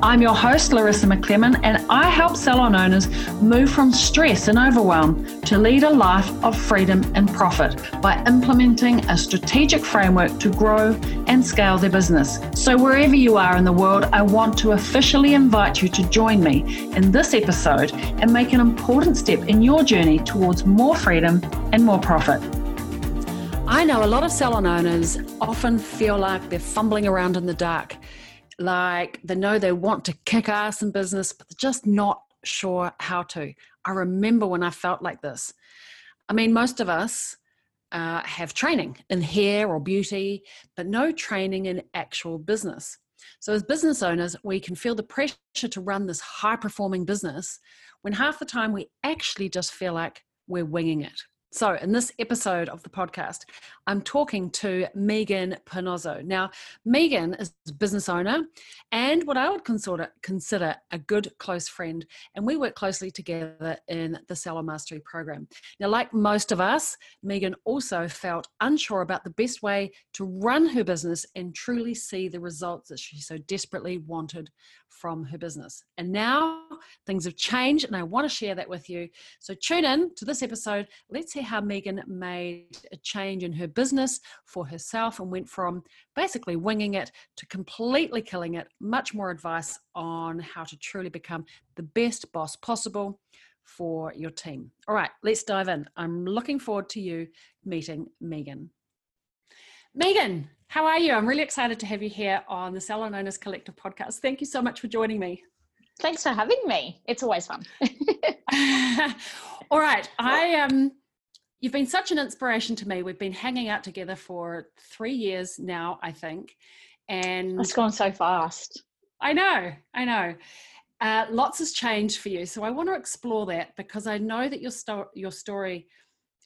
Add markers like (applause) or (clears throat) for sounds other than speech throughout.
I'm your host, Larissa McClellan, and I help salon owners move from stress and overwhelm to lead a life of freedom and profit by implementing a strategic framework to grow and scale their business. So, wherever you are in the world, I want to officially invite you to join me in this episode and make an important step in your journey towards more freedom and more profit. I know a lot of salon owners often feel like they're fumbling around in the dark like they know they want to kick ass in business, but they're just not sure how to. I remember when I felt like this. I mean, most of us uh, have training in hair or beauty, but no training in actual business. So, as business owners, we can feel the pressure to run this high performing business when half the time we actually just feel like we're winging it. So, in this episode of the podcast, I'm talking to Megan Panozzo. Now, Megan is a business owner and what I would consider, consider a good close friend, and we work closely together in the Salon Mastery program. Now, like most of us, Megan also felt unsure about the best way to run her business and truly see the results that she so desperately wanted from her business. And now things have changed, and I want to share that with you. So, tune in to this episode. Let's see how Megan made a change in her business for herself and went from basically winging it to completely killing it. Much more advice on how to truly become the best boss possible for your team. All right, let's dive in. I'm looking forward to you meeting Megan. Megan, how are you? I'm really excited to have you here on the Salon Owners Collective podcast. Thank you so much for joining me. Thanks for having me. It's always fun. (laughs) (laughs) All right, I um you've been such an inspiration to me. We've been hanging out together for three years now, I think. And it's gone so fast. I know, I know. Uh, lots has changed for you. So I want to explore that because I know that your, sto- your story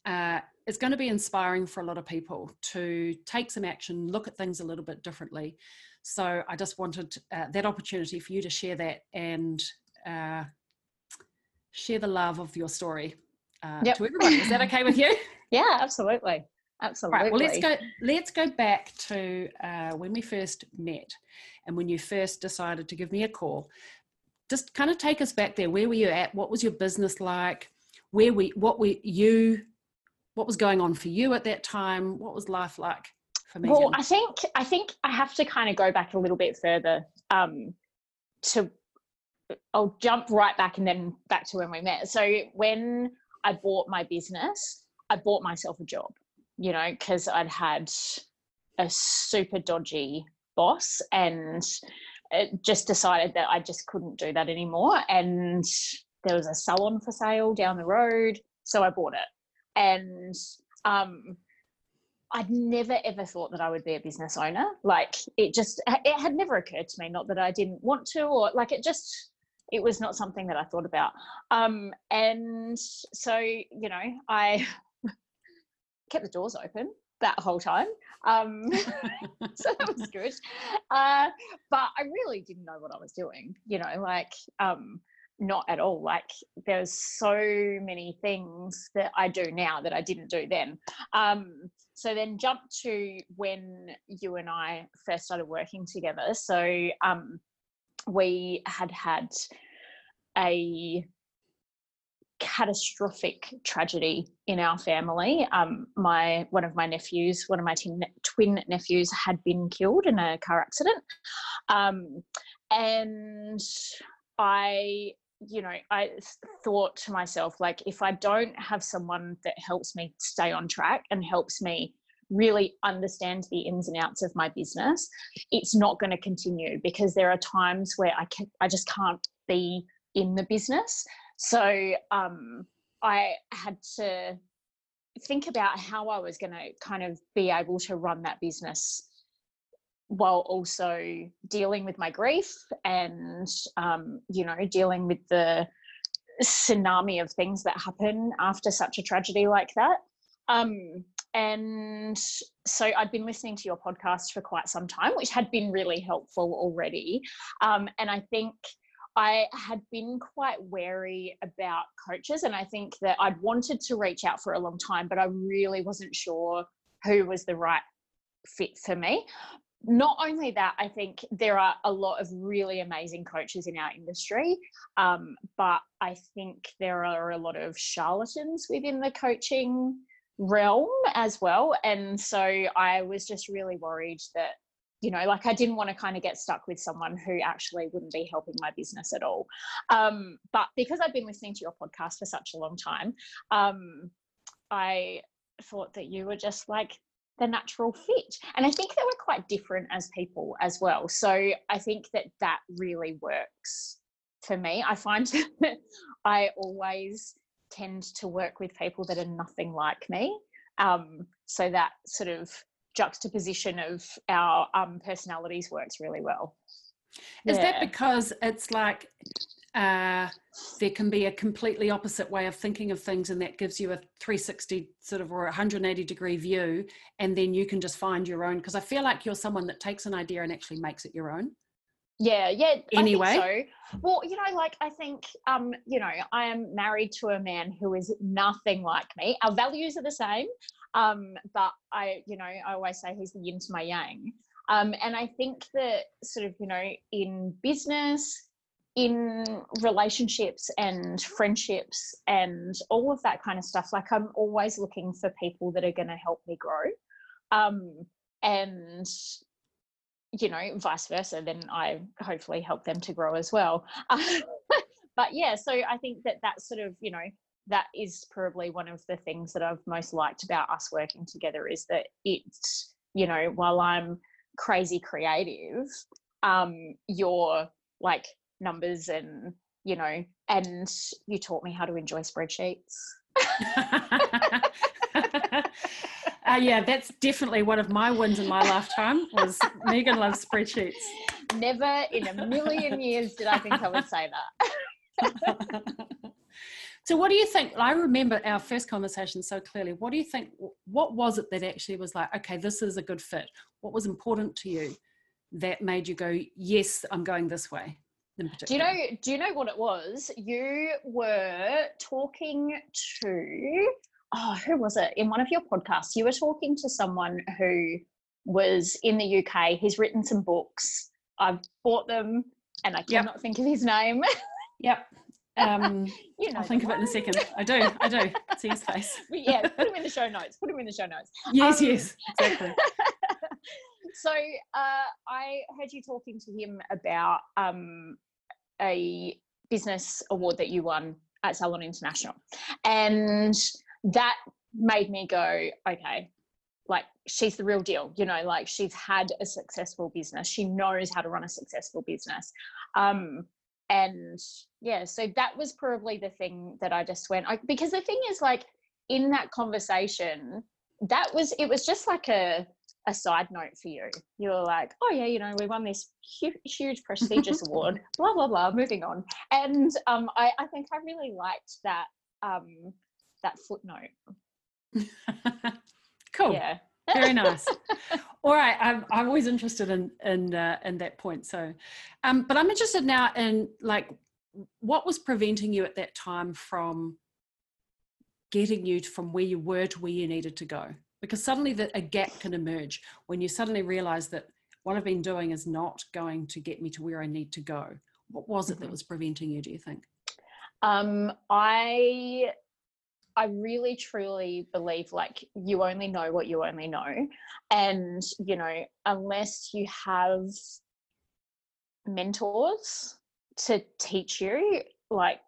uh, is going to be inspiring for a lot of people to take some action, look at things a little bit differently. So I just wanted uh, that opportunity for you to share that and uh, share the love of your story uh, yep. to everybody. Is that okay with you? (laughs) yeah, absolutely. Absolutely. Right, well, let's go. Let's go back to uh, when we first met, and when you first decided to give me a call. Just kind of take us back there. Where were you at? What was your business like? Where we? What were you? What was going on for you at that time? What was life like for me? Well, I think I think I have to kind of go back a little bit further um, to. I'll jump right back and then back to when we met. So when I bought my business, I bought myself a job, you know, because I'd had a super dodgy boss and just decided that I just couldn't do that anymore. And there was a salon for sale down the road. So I bought it. And um, I'd never ever thought that I would be a business owner. Like it just, it had never occurred to me. Not that I didn't want to, or like it just, it was not something that I thought about. Um, and so, you know, I (laughs) kept the doors open that whole time. Um, (laughs) so that was good. Uh, but I really didn't know what I was doing, you know, like, um, not at all. Like, there's so many things that I do now that I didn't do then. Um, so then jump to when you and I first started working together. So, um, we had had a catastrophic tragedy in our family. Um, my one of my nephews, one of my twin, twin nephews, had been killed in a car accident, um, and I, you know, I thought to myself like, if I don't have someone that helps me stay on track and helps me really understand the ins and outs of my business, it's not going to continue because there are times where I can I just can't be in the business. So um, I had to think about how I was going to kind of be able to run that business while also dealing with my grief and um, you know dealing with the tsunami of things that happen after such a tragedy like that um, and so I'd been listening to your podcast for quite some time, which had been really helpful already. Um, and I think I had been quite wary about coaches, and I think that I'd wanted to reach out for a long time, but I really wasn't sure who was the right fit for me. Not only that, I think there are a lot of really amazing coaches in our industry, um, but I think there are a lot of charlatans within the coaching realm as well. And so I was just really worried that you know like i didn't want to kind of get stuck with someone who actually wouldn't be helping my business at all um, but because i've been listening to your podcast for such a long time um, i thought that you were just like the natural fit and i think that we're quite different as people as well so i think that that really works for me i find that (laughs) i always tend to work with people that are nothing like me um, so that sort of juxtaposition of our um, personalities works really well. Is yeah. that because it's like uh, there can be a completely opposite way of thinking of things, and that gives you a 360 sort of or 180 degree view, and then you can just find your own? Because I feel like you're someone that takes an idea and actually makes it your own. Yeah, yeah. Anyway, so. Well, you know, like I think, um, you know, I am married to a man who is nothing like me. Our values are the same, um, but I, you know, I always say he's the yin to my yang. Um, and I think that sort of, you know, in business, in relationships and friendships and all of that kind of stuff, like I'm always looking for people that are going to help me grow. Um, and you know, vice versa, then I hopefully help them to grow as well. (laughs) but yeah, so I think that that sort of, you know, that is probably one of the things that I've most liked about us working together is that it's, you know, while I'm crazy creative, um, you're like numbers and, you know, and you taught me how to enjoy spreadsheets. (laughs) uh, yeah, that's definitely one of my wins in my lifetime was Megan loves spreadsheets. Never in a million years did I think I would say that. (laughs) So, what do you think? I remember our first conversation so clearly. What do you think? What was it that actually was like, okay, this is a good fit? What was important to you that made you go, yes, I'm going this way? Do you know? Do you know what it was? You were talking to oh, who was it? In one of your podcasts, you were talking to someone who was in the UK. He's written some books. I've bought them, and I cannot yep. think of his name. yep. Um, (laughs) you know I'll think of it in a second. I do. I do. See his face. (laughs) yeah, put him in the (laughs) show notes. Put him in the show notes. Yes, um, yes, exactly. So uh, I heard you talking to him about um, a business award that you won at Salon International, and that made me go, okay, like she's the real deal you know like she's had a successful business. She knows how to run a successful business. Um and yeah so that was probably the thing that i just went I, because the thing is like in that conversation that was it was just like a a side note for you. You were like oh yeah you know we won this huge, huge prestigious (laughs) award blah blah blah moving on. And um i i think i really liked that um that footnote. (laughs) Cool. Yeah. Very nice. (laughs) All right I'm, I'm always interested in in uh, in that point so um but i'm interested now in like what was preventing you at that time from getting you from where you were to where you needed to go because suddenly that a gap can emerge when you suddenly realize that what i've been doing is not going to get me to where i need to go what was it mm-hmm. that was preventing you do you think um, i I really truly believe like you only know what you only know. And, you know, unless you have mentors to teach you, like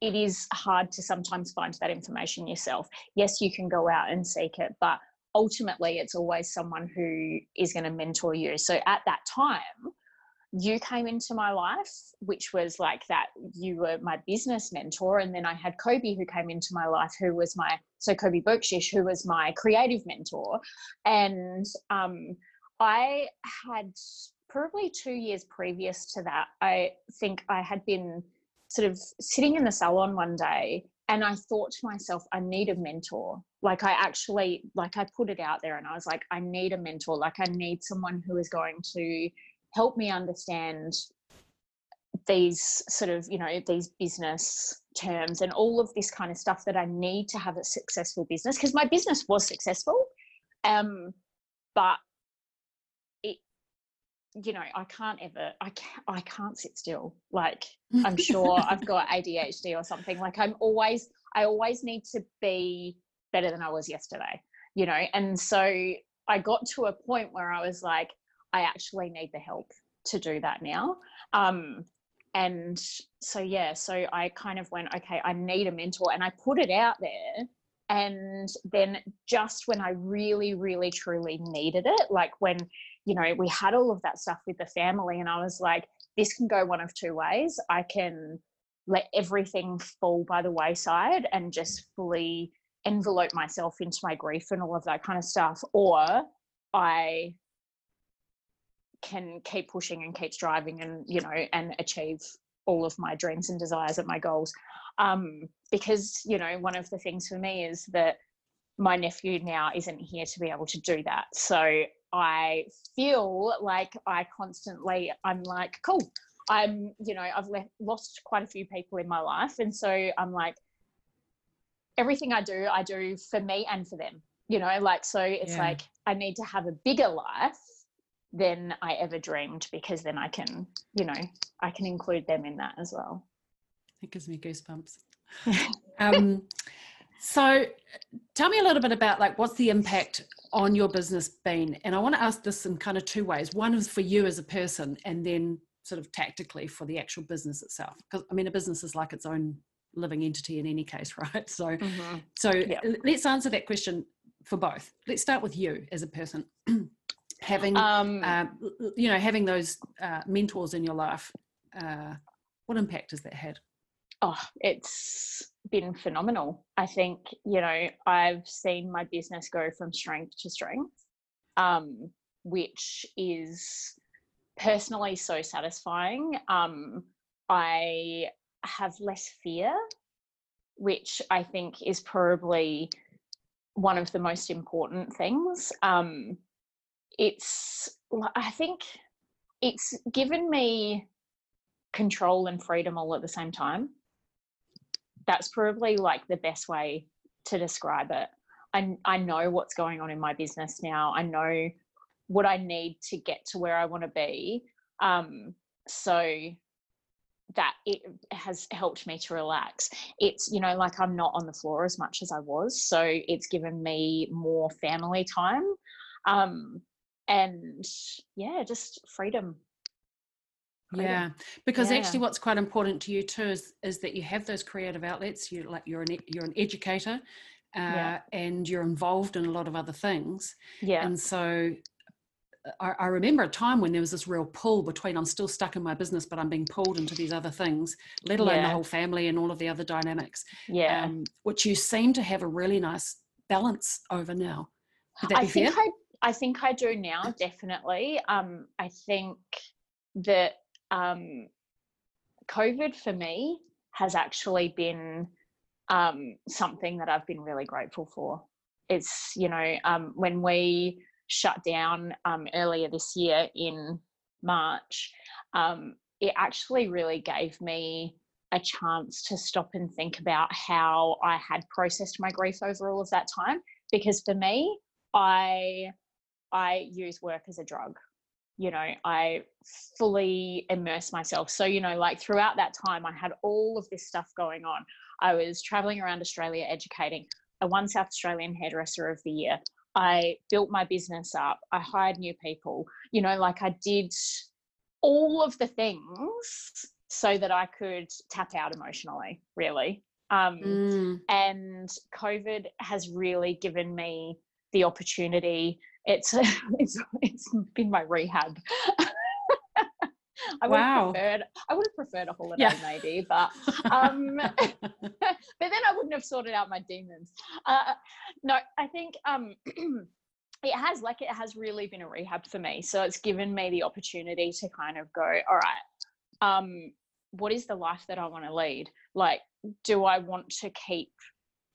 it is hard to sometimes find that information yourself. Yes, you can go out and seek it, but ultimately it's always someone who is going to mentor you. So at that time, you came into my life, which was like that you were my business mentor. And then I had Kobe who came into my life, who was my, so Kobe Berkshish, who was my creative mentor. And um, I had probably two years previous to that, I think I had been sort of sitting in the salon one day and I thought to myself, I need a mentor. Like I actually, like I put it out there and I was like, I need a mentor. Like I need someone who is going to help me understand these sort of you know these business terms and all of this kind of stuff that I need to have a successful business because my business was successful. Um, but you know, I can't ever, I can't, I can't sit still. Like I'm sure (laughs) I've got ADHD or something. Like I'm always, I always need to be better than I was yesterday, you know? And so I got to a point where I was like, I actually need the help to do that now. Um, and so yeah so i kind of went okay i need a mentor and i put it out there and then just when i really really truly needed it like when you know we had all of that stuff with the family and i was like this can go one of two ways. I can let everything fall by the wayside and just fully envelope myself into my grief and all of that kind of stuff or i can keep pushing and keep striving and you know and achieve all of my dreams and desires and my goals. Um, because you know one of the things for me is that my nephew now isn't here to be able to do that. So i feel like i constantly i'm like cool i'm you know i've left, lost quite a few people in my life and so i'm like everything i do i do for me and for them you know like so it's yeah. like i need to have a bigger life than I ever dreamed because then I can, you know, I can include them in that as well. It gives me goosebumps. (laughs) um, so tell me a little bit about like what's the impact on your business been? And I want to ask this in kind of two ways. One is for you as a person and then sort of tactically for the actual business itself. Because I mean a business is like its own living entity in any case, (laughs) right? So mm-hmm. so yeah. let's answer that question for both. Let's start with you as a person. (clears throat) having um, uh, you know having those uh, mentors in your life uh, what impact has that had oh it's been phenomenal. I think you know i've seen my business go from strength to strength um, which is personally so satisfying. Um, i have less fear which i think is probably one of the most important things. Um, it's i think it's given me control and freedom all at the same time that's probably like the best way to describe it. I, I know what's going on in my business now. I know what i need to get to where i want to be. Um, so that it has helped me to relax. It's you know like i'm not on the floor as much as i was so it's given me more family time. Um, and yeah just freedom. Yeah because yeah. actually what's quite important to you too is is that you have those creative outlets you like you're an you're an educator uh, yeah. and you're involved in a lot of other things yeah and so I, I, remember a time when there was this real pull between I'm still stuck in my business, but I'm being pulled into these other things, let alone yeah. the whole family and all of the other dynamics. Yeah. Um, which you seem to have a really nice balance over now. I think I I think I do now, definitely. Um, I think that um, COVID for me has actually been um, something that I've been really grateful for. It's, you know, um, when we shut down um, earlier this year in March, um, it actually really gave me a chance to stop and think about how I had processed my grief over all of that time. Because for me, I I use work as a drug. You know, I fully immerse myself. So, you know, like throughout that time, I had all of this stuff going on. I was traveling around Australia educating. I won South Australian Hairdresser of the Year. I built my business up. I hired new people. You know, like I did all of the things so that I could tap out emotionally, really. Um, mm. And COVID has really given me the opportunity it's (laughs) it's it's been my rehab. I would wow. have preferred I would have preferred a holiday yeah. maybe, (laughs) but um, but then I wouldn't have sorted out my demons. Uh, no, I think um, (clears throat) it has like it has really been a rehab for me. So it's given me the opportunity to kind of go, all right, um, what is the life that I want to lead? Like, do I want to keep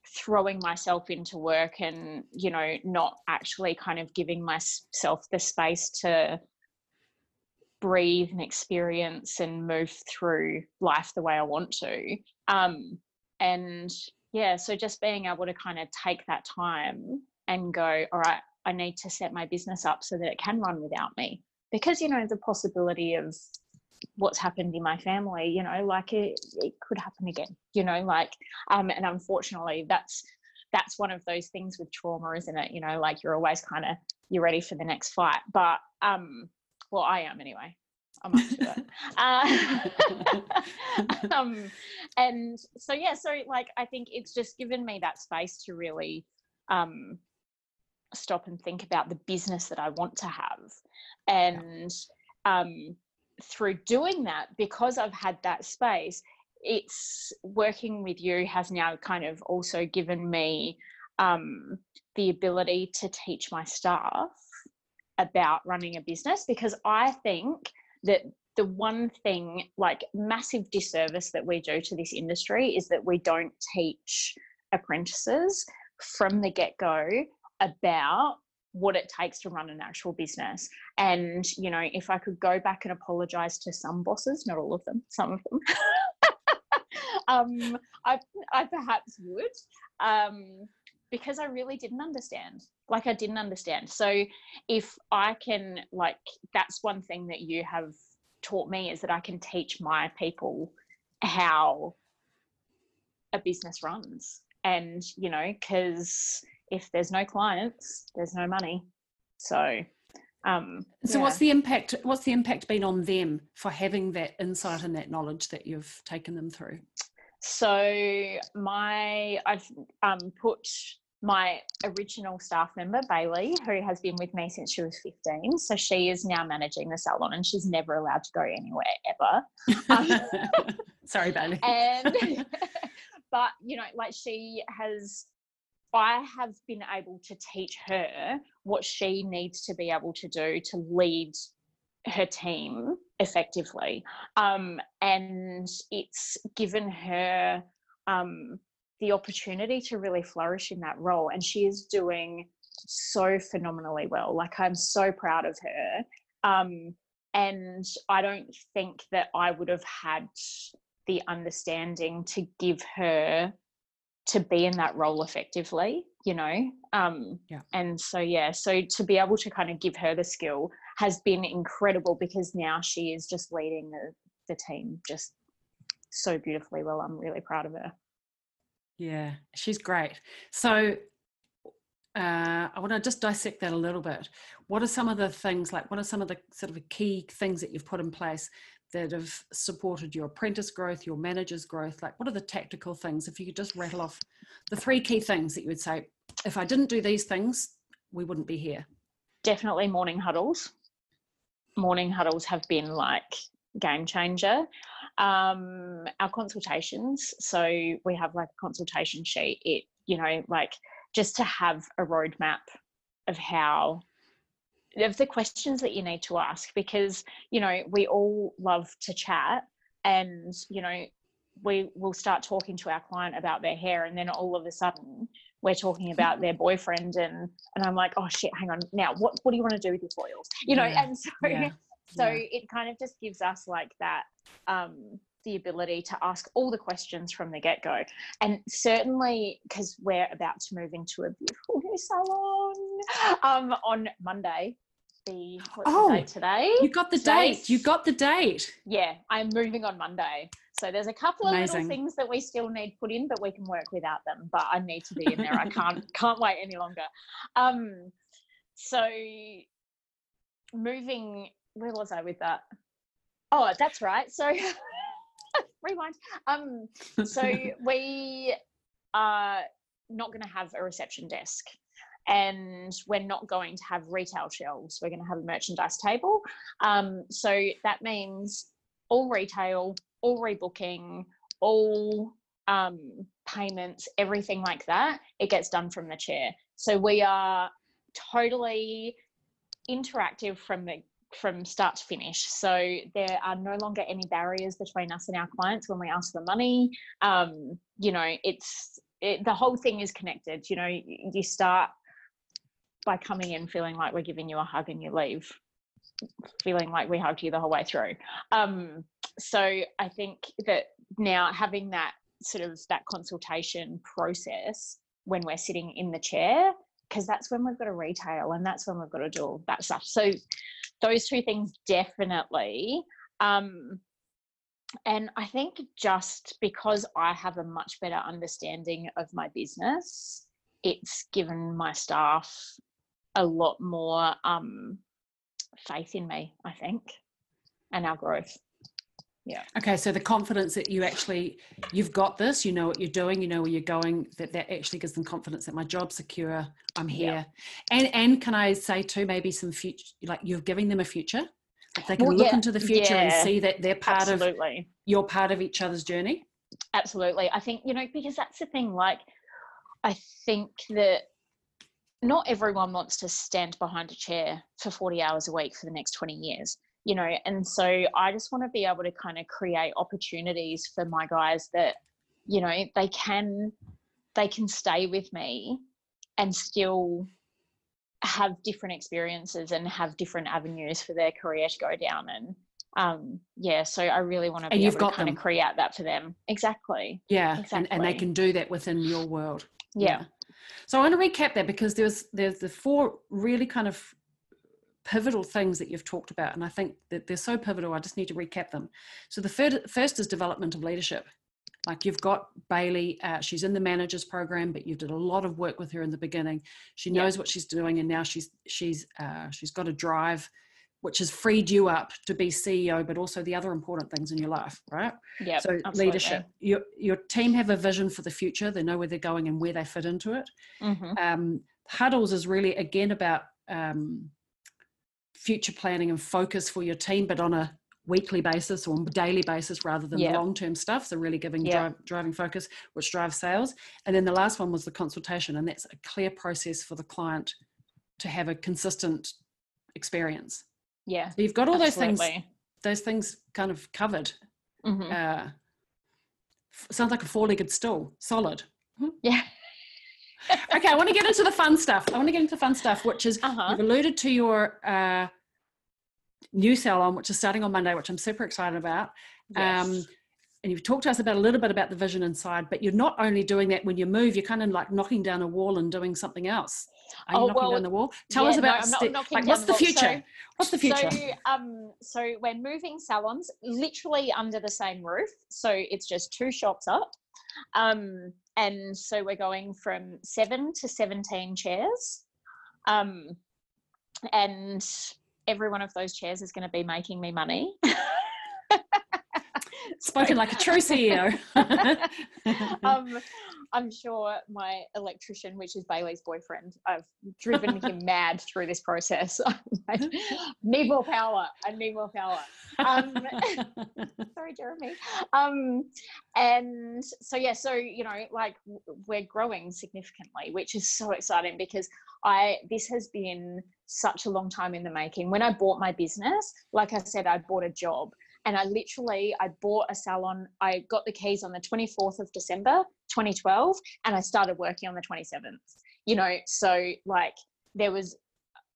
throwing myself into work and you know not actually kind of giving myself the space to breathe and experience and move through life the way I want to. Um, and yeah, so just being able to kind of take that time and go, all right, I need to set my business up so that it can run without me. Because, you know, the possibility of what's happened in my family, you know, like it, it could happen again, you know, like, um, and unfortunately that's, that's one of those things with trauma, isn't it? You know, like you're always kind of, you're ready for the next fight. But, um, well, I am anyway. I'm up to it. (laughs) Uh, (laughs) um, and so, yeah, so like, I think it's just given me that space to really, um, stop and think about the business that I want to have. And um, through doing that, because I've had that space, it's working with you has now kind of also given me um, the ability to teach my staff about running a business because I think that the one thing, like massive disservice that we do to this industry is that we don't teach apprentices from the get go about what it takes to run an actual business. And, you know, if I could go back and apologize to some bosses, not all of them, some of them, (laughs) um, I, I perhaps would, um, because I really didn't understand. Like, I didn't understand. So, if I can, like, that's one thing that you have taught me is that I can teach my people how a business runs. And, you know, because if there's no clients, there's no money. So, um, so yeah. what's the impact? What's the impact been on them for having that insight and that knowledge that you've taken them through? So my I've um, put my original staff member Bailey, who has been with me since she was 15. So she is now managing the salon, and she's never allowed to go anywhere ever. Um, (laughs) Sorry, Bailey. And (laughs) (laughs) but you know, like she has I have been able to teach her what she needs to be able to do to lead her team effectively. Um, and it's given her um, the opportunity to really flourish in that role. And she is doing so phenomenally well. Like, I'm so proud of her. Um, and I don't think that I would have had the understanding to give her to be in that role effectively you know um yeah. and so yeah so to be able to kind of give her the skill has been incredible because now she is just leading the the team just so beautifully well. I'm really proud of her. Yeah she's great. So uh, I want to just dissect that a little bit. What are some of the things, like what are some of the sort of key things that you've put in place that have supported your apprentice growth, your manager's growth? Like, what are the tactical things? If you could just rattle off the three key things that you would say, if I didn't do these things, we wouldn't be here. Definitely morning huddles. Morning huddles have been like game changer. Um, our consultations. So we have like a consultation sheet. It, you know, like just to have a roadmap of how of the questions that you need to ask because you know we all love to chat and you know we will start talking to our client about their hair and then all of a sudden we're talking (laughs) about their boyfriend and and I'm like oh shit hang on now what what do you want to do with your foils you know yeah. and so yeah. (laughs) so yeah. it kind of just gives us like that um the ability to ask all the questions from the get go. And certainly because we're about to move into a beautiful new salon um, on Monday. The, oh, the today? You got the Today's, date. You got the date. Yeah, I'm moving on Monday. So there's a couple of Amazing. little things that we still need put in, but we can work without them. But I need to be in there. I (laughs) can't can't wait any longer. Um, so moving. Where was I with that? Oh, that's right. So (laughs) rewind. Um, so (laughs) we are not going to have a reception desk and we're not going to have retail shelves. We're going to have a merchandise table. Um, so that means all retail, all rebooking, all um, payments, everything like that, it gets done from the chair. So we are totally interactive from the from start to finish. So there are no longer any barriers between us and our clients when we ask for money. Um, you know, it's it, the whole thing is connected. You know, you start by coming in feeling like we're giving you a hug and you leave feeling like we hugged you the whole way through. Um, so I think that now having that sort of that consultation process when we're sitting in the chair, because that's when we've got to retail and that's when we've got to do all that stuff. So those two things definitely. Um, and I think just because I have a much better understanding of my business, it's given my staff a lot more um, faith in me, I think, and our growth. Yeah. Okay, so the confidence that you actually you've got this, you know what you're doing, you know where you're going, that that actually gives them confidence that my job's secure, I'm here. Yeah. And and can I say too, maybe some future like you're giving them a future? They can well, look yeah, into the future yeah, and see that they're part absolutely. of you're part of each other's journey. Absolutely. I think, you know, because that's the thing, like I think that not everyone wants to stand behind a chair for 40 hours a week for the next 20 years you know and so i just want to be able to kind of create opportunities for my guys that you know they can they can stay with me and still have different experiences and have different avenues for their career to go down and um yeah so i really want to be and you've able got to kind them. of create that for them exactly yeah exactly. And, and they can do that within your world yeah. yeah. So I want to recap that because there's there's the four really kind of pivotal things that you've talked about, and I think that they're so pivotal. I just need to recap them. So the third, first is development of leadership. Like you've got Bailey, uh, she's in the managers program, but you did a lot of work with her in the beginning. She knows yeah. what she's doing, and now she's she's uh, she's got a drive which has freed you up to be CEO, but also the other important things in your life, right? Yeah. So absolutely. leadership. Your your team have a vision for the future. They know where they're going and where they fit into it. Mm-hmm. Um, huddles is really again about um, future planning and focus for your team, but on a weekly basis or daily basis rather than yeah. long term stuff. So really giving yeah. drive, driving focus, which drives sales. And then the last one was the consultation, and that's a clear process for the client to have a consistent experience yeah so you've got all absolutely. those things those things kind of covered mm-hmm. uh, sounds like a four-legged stool solid hmm? yeah (laughs) okay i want to get into the fun stuff i want to get into the fun stuff which is uh-huh. you've alluded to your uh, new salon which is starting on monday which i'm super excited about yes. um, and you've talked to us about a little bit about the vision inside but you're not only doing that when you move you're kind of like knocking down a wall and doing something else are you oh, knocking well, down the wall? Tell yeah, us about no, st- like what's the, the future? So, what's the future? So, um, so we're moving salons literally under the same roof. So it's just two shops up. Um, and so we're going from seven to 17 chairs. Um, and every one of those chairs is going to be making me money. (laughs) Spoken like a true CEO. (laughs) um, I'm sure my electrician, which is Bailey's boyfriend, I've driven him (laughs) mad through this process. (laughs) need more power. I need more power. Um, sorry, Jeremy. Um, and so yeah, so you know, like we're growing significantly, which is so exciting because I this has been such a long time in the making. When I bought my business, like I said, I bought a job and I literally I bought a salon. I got the keys on the 24th of December 2012 and I started working on the 27th. You know, so like there was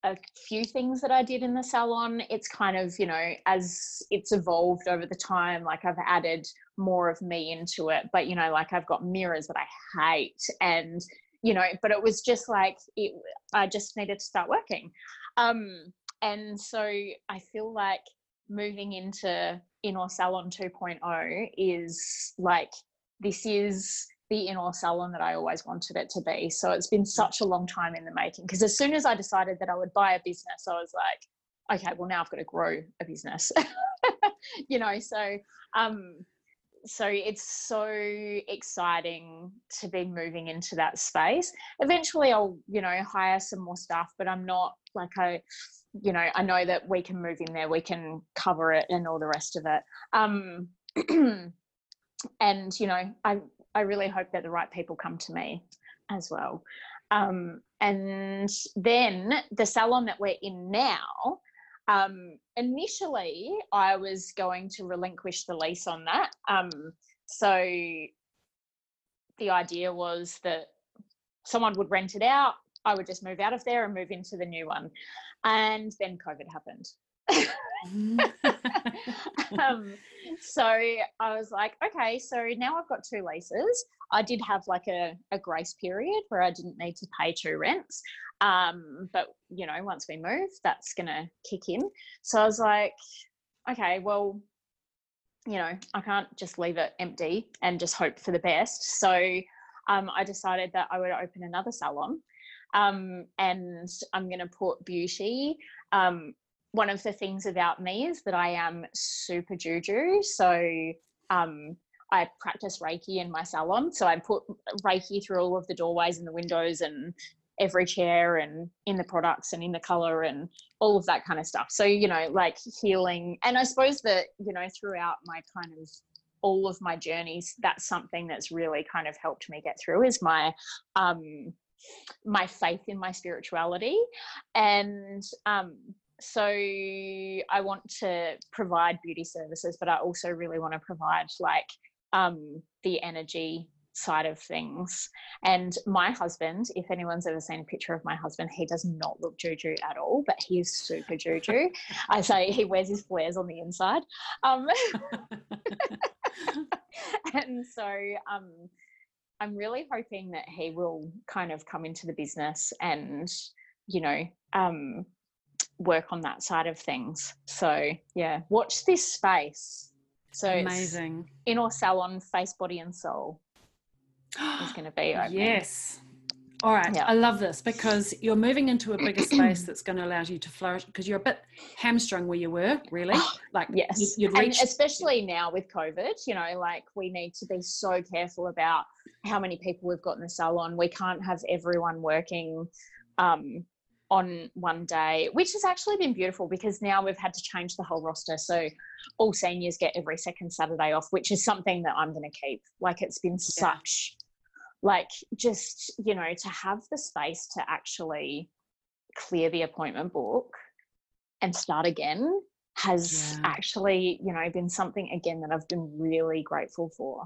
a few things that I did in the salon. It's kind of, you know, as it's evolved over the time, like I've added more of me into it. But, you know, like I've got mirrors that I hate and, you know, but it was just like, it, I just needed to start working. Um, and so I feel like moving into Inner salon 2.0 is like this is the Inner salon that I always wanted it to be. So it's been such a long time in the making because as soon as I decided that I would buy a business, I was like, okay, well now I've got to grow a business. (laughs) you know, so um so it's so exciting to be moving into that space. Eventually I'll, you know, hire some more staff, but I'm not like I you know, I know that we can move in there, we can cover it and all the rest of it. Um, (clears throat) and you know, I I really hope that the right people come to me as well. Um, and then the salon that we're in now, um, initially I was going to relinquish the lease on that. Um, so the idea was that someone would rent it out. I would just move out of there and move into the new one. And then COVID happened. (laughs) um, so I was like, okay, so now I've got two leases. I did have like a, a grace period where I didn't need to pay two rents. Um, but you know, once we move, that's gonna kick in. So I was like, okay, well, you know, I can't just leave it empty and just hope for the best. So um, I decided that I would open another salon. Um, and I'm going to put beauty um, one of the things about me is that I am super juju. So um, I practice Reiki in my salon. So I put Reiki through all of the doorways and the windows and every chair and in the products and in the color and all of that kind of stuff. So, you know, like healing. And I suppose that, you know, throughout my kind of all of my journeys, that's something that's really kind of helped me get through is my um my faith in my spirituality. And um so I want to provide beauty services, but I also really want to provide like um, the energy side of things. And my husband, if anyone's ever seen a picture of my husband, he does not look juju at all, but he's super juju. (laughs) I say he wears his flares on the inside. Um, (laughs) (laughs) and so um, I'm really hoping that he will kind of come into the business and, you know, um, work on that side of things. So yeah, watch this space. So amazing. In Inner salon, face, body, and soul is (gasps) going to be opening. Yes. All right. Yeah. I love this because you're moving into a bigger space that's going to allow you to flourish because you're a bit hamstrung where you were, really. (gasps) Like, yes. You, and especially now with COVID, you know, like we need to be so careful about how many people we've got in the salon. We can't have everyone working um, on one day, which has actually been beautiful because now we've had to change the whole roster. So all seniors get every second Saturday off, which is something that I'm going to keep. Like it's been yeah. such, like, just, you know, to have the space to actually clear the appointment book and start again has yeah. actually, you know, been something again that I've been really grateful for.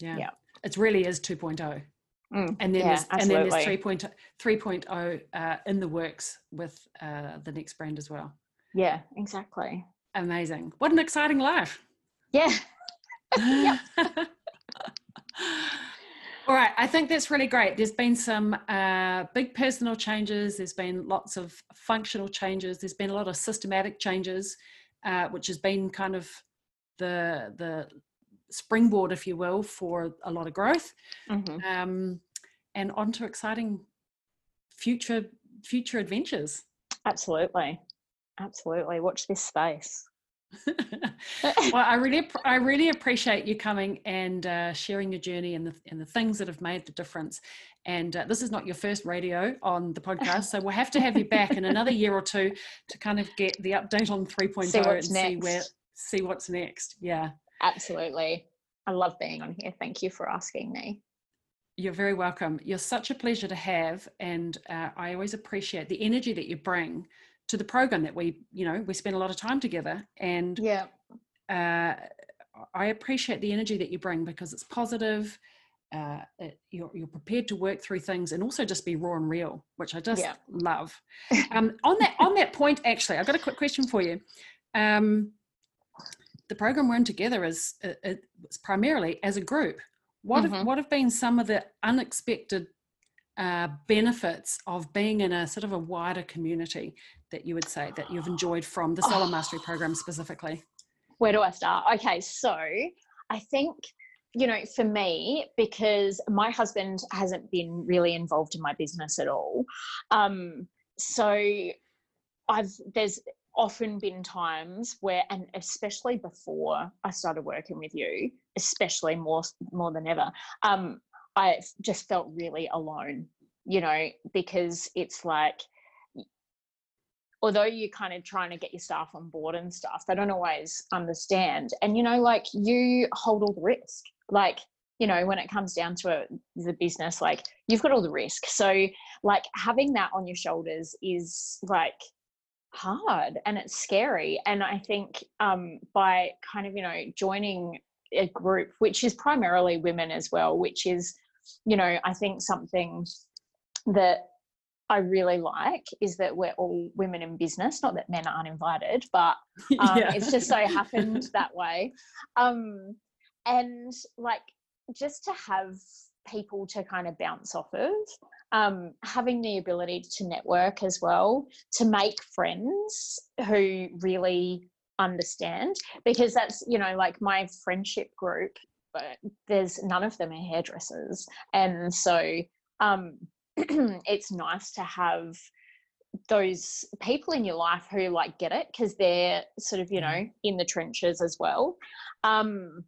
Yeah. Yeah. It really is 2.0. Mm, and then yeah, there's and then there's 3.0, 3.0 uh, in the works with uh, the next brand as well. Yeah, exactly. Amazing. What an exciting life. Yeah. (laughs) (laughs) All right, I think that's really great. There's been some uh, big personal changes. There's been lots of functional changes. There's been a lot of systematic changes, uh, which has been kind of the the springboard, if you will, for a lot of growth, mm-hmm. um, and on to exciting future future adventures. Absolutely, absolutely. Watch this space. (laughs) well, I really, I really appreciate you coming and uh, sharing your journey and the and the things that have made the difference. And uh, this is not your first radio on the podcast, so we'll have to have you back in another year or two to kind of get the update on 3.0 see and next. see where see what's next. Yeah. Absolutely. I love being on here. Thank you for asking me. You're very welcome. You're such a pleasure to have, and uh, I always appreciate the energy that you bring to the program. That we, you know, we spend a lot of time together, and yeah, uh, I appreciate the energy that you bring because it's positive. Uh, it, you're, you're prepared to work through things and also just be raw and real, which I just yeah. love. (laughs) Um, on that on that point, actually, I've got a quick question for you. Um, the program we're in together is it's primarily as a group. What mm-hmm. have what have been some of the unexpected uh, benefits of being in a sort of a wider community that you would say that you've enjoyed from the Salon Mastery program specifically? Where do I start? Okay, so I think you know for me because my husband hasn't been really involved in my business at all um so i've there's often been times where and especially before i started working with you especially more more than ever um i just felt really alone you know because it's like although you're kind of trying to get your staff on board and stuff they don't always understand. And you know like you hold all the risk. Like you know when it comes down to the business like you've got all the risk. So like having that on your shoulders is like hard and it's scary. And I think um, by kind of, you know, joining a group, which is primarily women as well, which is, you know, I think something that I really like is that we're all women in business. Not that men aren't invited, but (laughs) um, yeah. it's just so happened (laughs) that way. Um, and like just to have people to kind of bounce off of, um, having the ability to network as well, to make friends who really understand, because that's, you know, like my friendship group, there's none of them are hairdressers. And so um, (clears throat) it's nice to have those people in your life who like get it because they're sort of you mm-hmm. know in the trenches as well um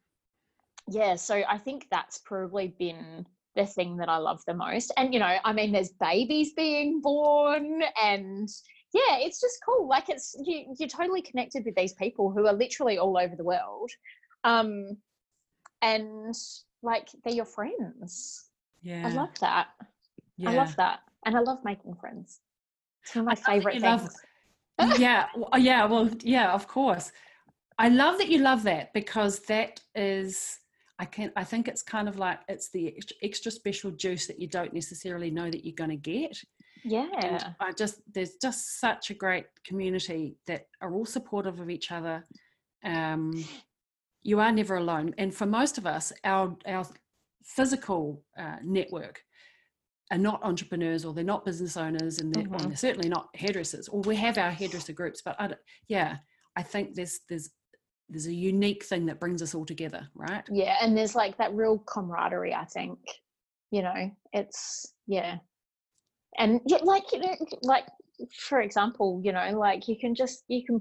yeah so i think that's probably been the thing that i love the most and you know i mean there's babies being born and yeah it's just cool like it's you, you're totally connected with these people who are literally all over the world um and like they're your friends yeah i love that yeah. I love that. And I love making friends. It's one of my favorite things. Love, yeah. (laughs) Yeah. Well, yeah, of course. I love that you love that because that is, I can, I think it's kind of like it's the extra, extra special juice that you don't necessarily know that you're going to get. Yeah. And I just, there's just such a great community that are all supportive of each other. Um, you are never alone. And for most of us, our, our physical uh, network are not entrepreneurs or they're not business owners and they're, mm-hmm. they're certainly not hairdressers or we have our hairdresser groups but I, yeah i think there's there's there's a unique thing that brings us all together right yeah and there's like that real camaraderie i think you know it's yeah and like you know like for example you know like you can just you can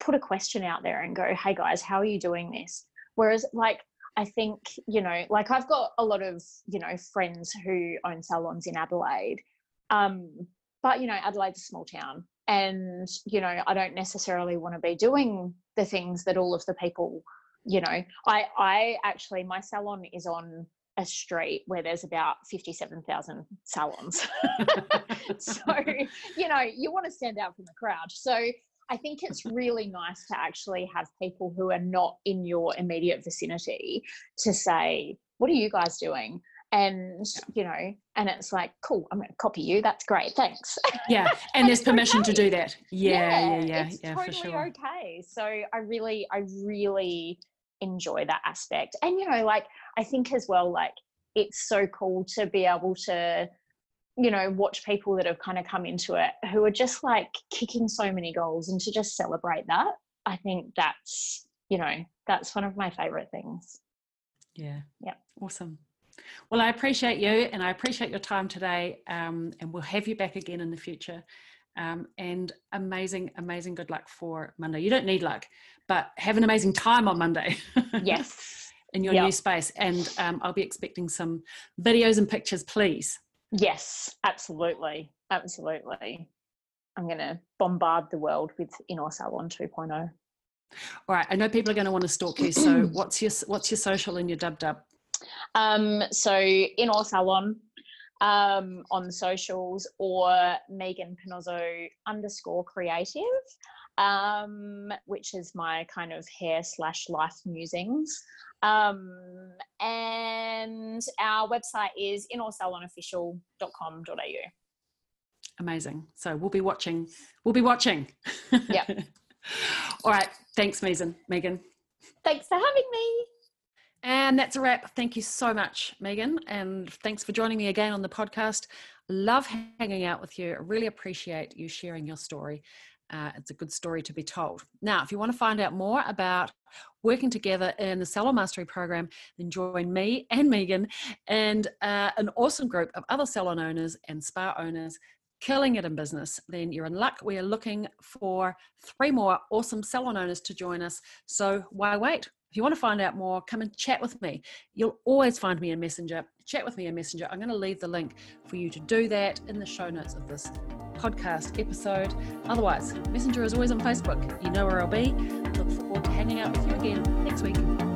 put a question out there and go hey guys how are you doing this whereas like I think, you know, like I've got a lot of, you know, friends who own salons in Adelaide. Um, but, you know, Adelaide's a small town. And, you know, I don't necessarily want to be doing the things that all of the people, you know, I, I actually, my salon is on a street where there's about 57,000 salons. (laughs) so, (laughs) you know, you want to stand out from the crowd. So I think it's really nice to actually have people who are not in your immediate vicinity to say, What are you guys doing? And, you know, and it's like, cool, I'm going to copy you. That's great. Thanks. Yeah. (laughs) And, there's permission okay. to do that. Yeah. Yeah. Yeah. Yeah. It's yeah totally for sure. okay. So I really, I really enjoy that aspect. And, you know, like, I think as well, like, it's so cool to be able to you know watch people that have kind of come into it who are just like kicking so many goals and to just celebrate that i think that's you know that's one of my favorite things. Yeah. Yeah. Awesome. Well i appreciate you and i appreciate your time today um, and we'll have you back again in the future. Um, and amazing amazing good luck for monday. You don't need luck but have an amazing time on monday. Yes. (laughs) In your yep. new space and um, i'll be expecting some videos and pictures please Yes, absolutely. Absolutely. I'm going to bombard the world with Inner Salon 2.0. All right. I know people are going to want to stalk you. So (clears throat) what's your what's your social and your dub dub? Um, so Inner Salon um, on the socials or Megan Panozzo underscore creative, um, which is my kind of hair slash life musings. Um, and our website is innersalonofficial.com.au. Amazing. So we'll be watching. We'll be watching. Yeah. (laughs) All right. Thanks, Megan. Megan. Thanks for having me. And that's a wrap. Thank you so much, Megan. And thanks for joining me again on the podcast. Love hanging out with you. I really appreciate you sharing your story uh, it's a good story to be told. Now, if you want to find out more about working together in the Salon Mastery program, then join me and Megan and uh, an awesome group of other salon owners and spa owners killing it in business, then you're in luck. We are looking for three more awesome salon owners to join us. So why wait? If you want to find out more, come and chat with me. You'll always find me in Messenger. Chat with me in Messenger. I'm going to leave the link for you to do that in the show notes of this podcast episode. Otherwise, Messenger is always on Facebook. You know where I'll be. Look forward to hanging out with you again next week.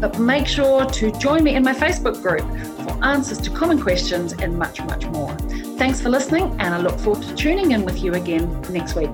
But make sure to join me in my Facebook group for answers to common questions and much, much more. Thanks for listening, and I look forward to tuning in with you again next week.